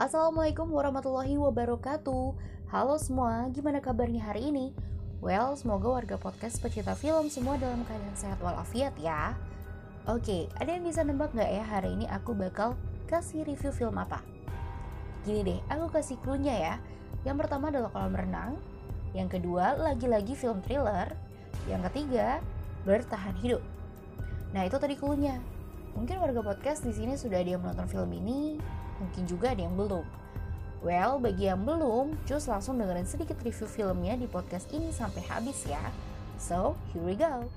Assalamualaikum warahmatullahi wabarakatuh. Halo semua, gimana kabarnya hari ini? Well, semoga warga podcast pecinta film semua dalam keadaan sehat walafiat ya. Oke, ada yang bisa nebak gak ya hari ini aku bakal kasih review film apa? Gini deh, aku kasih clue-nya ya. Yang pertama adalah kolam renang. Yang kedua, lagi-lagi film thriller. Yang ketiga, bertahan hidup. Nah itu tadi clue-nya. Mungkin warga podcast di sini sudah ada yang menonton film ini, mungkin juga ada yang belum. Well, bagi yang belum, cus langsung dengerin sedikit review filmnya di podcast ini sampai habis ya. So, here we go.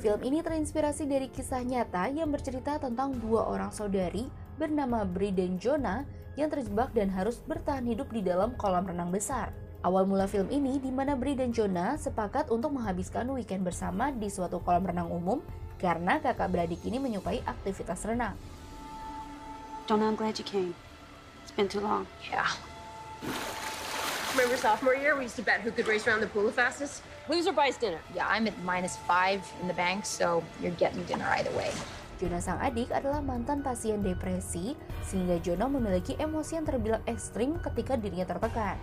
Film ini terinspirasi dari kisah nyata yang bercerita tentang dua orang saudari bernama Bri dan Jonah yang terjebak dan harus bertahan hidup di dalam kolam renang besar. Awal mula film ini di mana Bri dan Jonah sepakat untuk menghabiskan weekend bersama di suatu kolam renang umum karena kakak beradik ini menyukai aktivitas renang. Jonah, I'm glad you came. It's been too long. Yeah. Remember sophomore year, we used to bet who could race around the pool the fastest? Loser buys dinner. Yeah, I'm at minus five in the bank, so you're getting dinner either way. Jonah sang adik adalah mantan pasien depresi, sehingga Jonah memiliki emosi yang terbilang ekstrim ketika dirinya tertekan.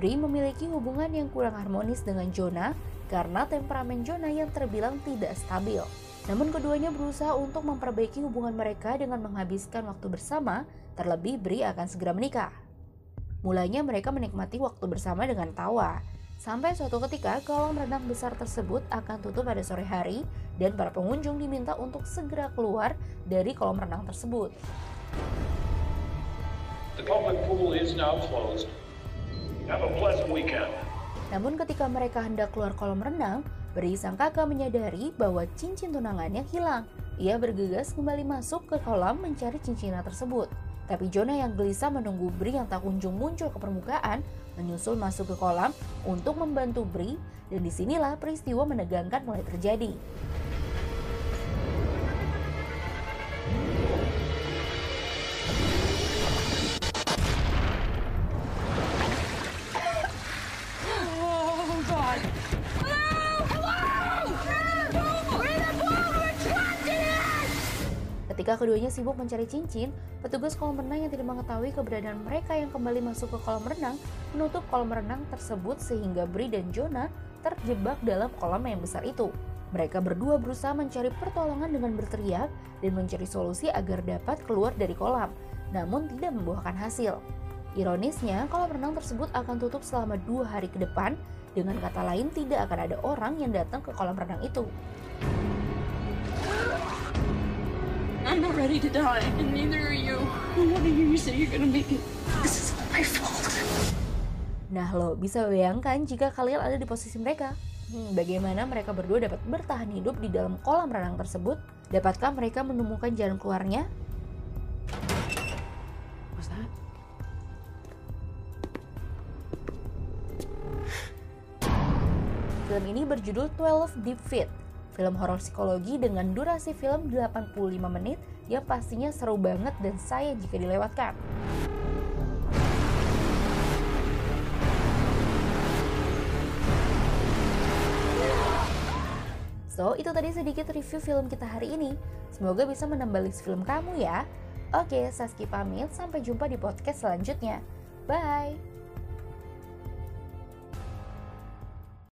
Bri memiliki hubungan yang kurang harmonis dengan Jonah karena temperamen Jonah yang terbilang tidak stabil. Namun keduanya berusaha untuk memperbaiki hubungan mereka dengan menghabiskan waktu bersama, terlebih Bri akan segera menikah. Mulanya mereka menikmati waktu bersama dengan tawa, Sampai suatu ketika kolam renang besar tersebut akan tutup pada sore hari dan para pengunjung diminta untuk segera keluar dari kolam renang tersebut. The public pool is now closed. Have a pleasant weekend. Namun ketika mereka hendak keluar kolam renang, Beri sang kakak menyadari bahwa cincin tunangannya hilang. Ia bergegas kembali masuk ke kolam mencari cincinnya tersebut. Tapi Jonah yang gelisah menunggu Bri yang tak kunjung muncul ke permukaan, menyusul masuk ke kolam untuk membantu Bri, dan di sinilah peristiwa menegangkan mulai terjadi. Ketika keduanya sibuk mencari cincin, petugas kolam renang yang tidak mengetahui keberadaan mereka yang kembali masuk ke kolam renang menutup kolam renang tersebut sehingga Bri dan Jonah terjebak dalam kolam yang besar itu. Mereka berdua berusaha mencari pertolongan dengan berteriak dan mencari solusi agar dapat keluar dari kolam, namun tidak membuahkan hasil. Ironisnya, kolam renang tersebut akan tutup selama dua hari ke depan, dengan kata lain tidak akan ada orang yang datang ke kolam renang itu. I'm not ready to die, and neither are you. I want to hear you say you're gonna make it. This is my fault. Nah lo, bisa bayangkan jika kalian ada di posisi mereka? Hmm, bagaimana mereka berdua dapat bertahan hidup di dalam kolam renang tersebut? Dapatkah mereka menemukan jalan keluarnya? What's that? Film ini berjudul 12 Deep Feet, film horor psikologi dengan durasi film 85 menit yang pastinya seru banget dan sayang jika dilewatkan. So, itu tadi sedikit review film kita hari ini. Semoga bisa menambah list film kamu ya. Oke, Saski pamit. Sampai jumpa di podcast selanjutnya. Bye!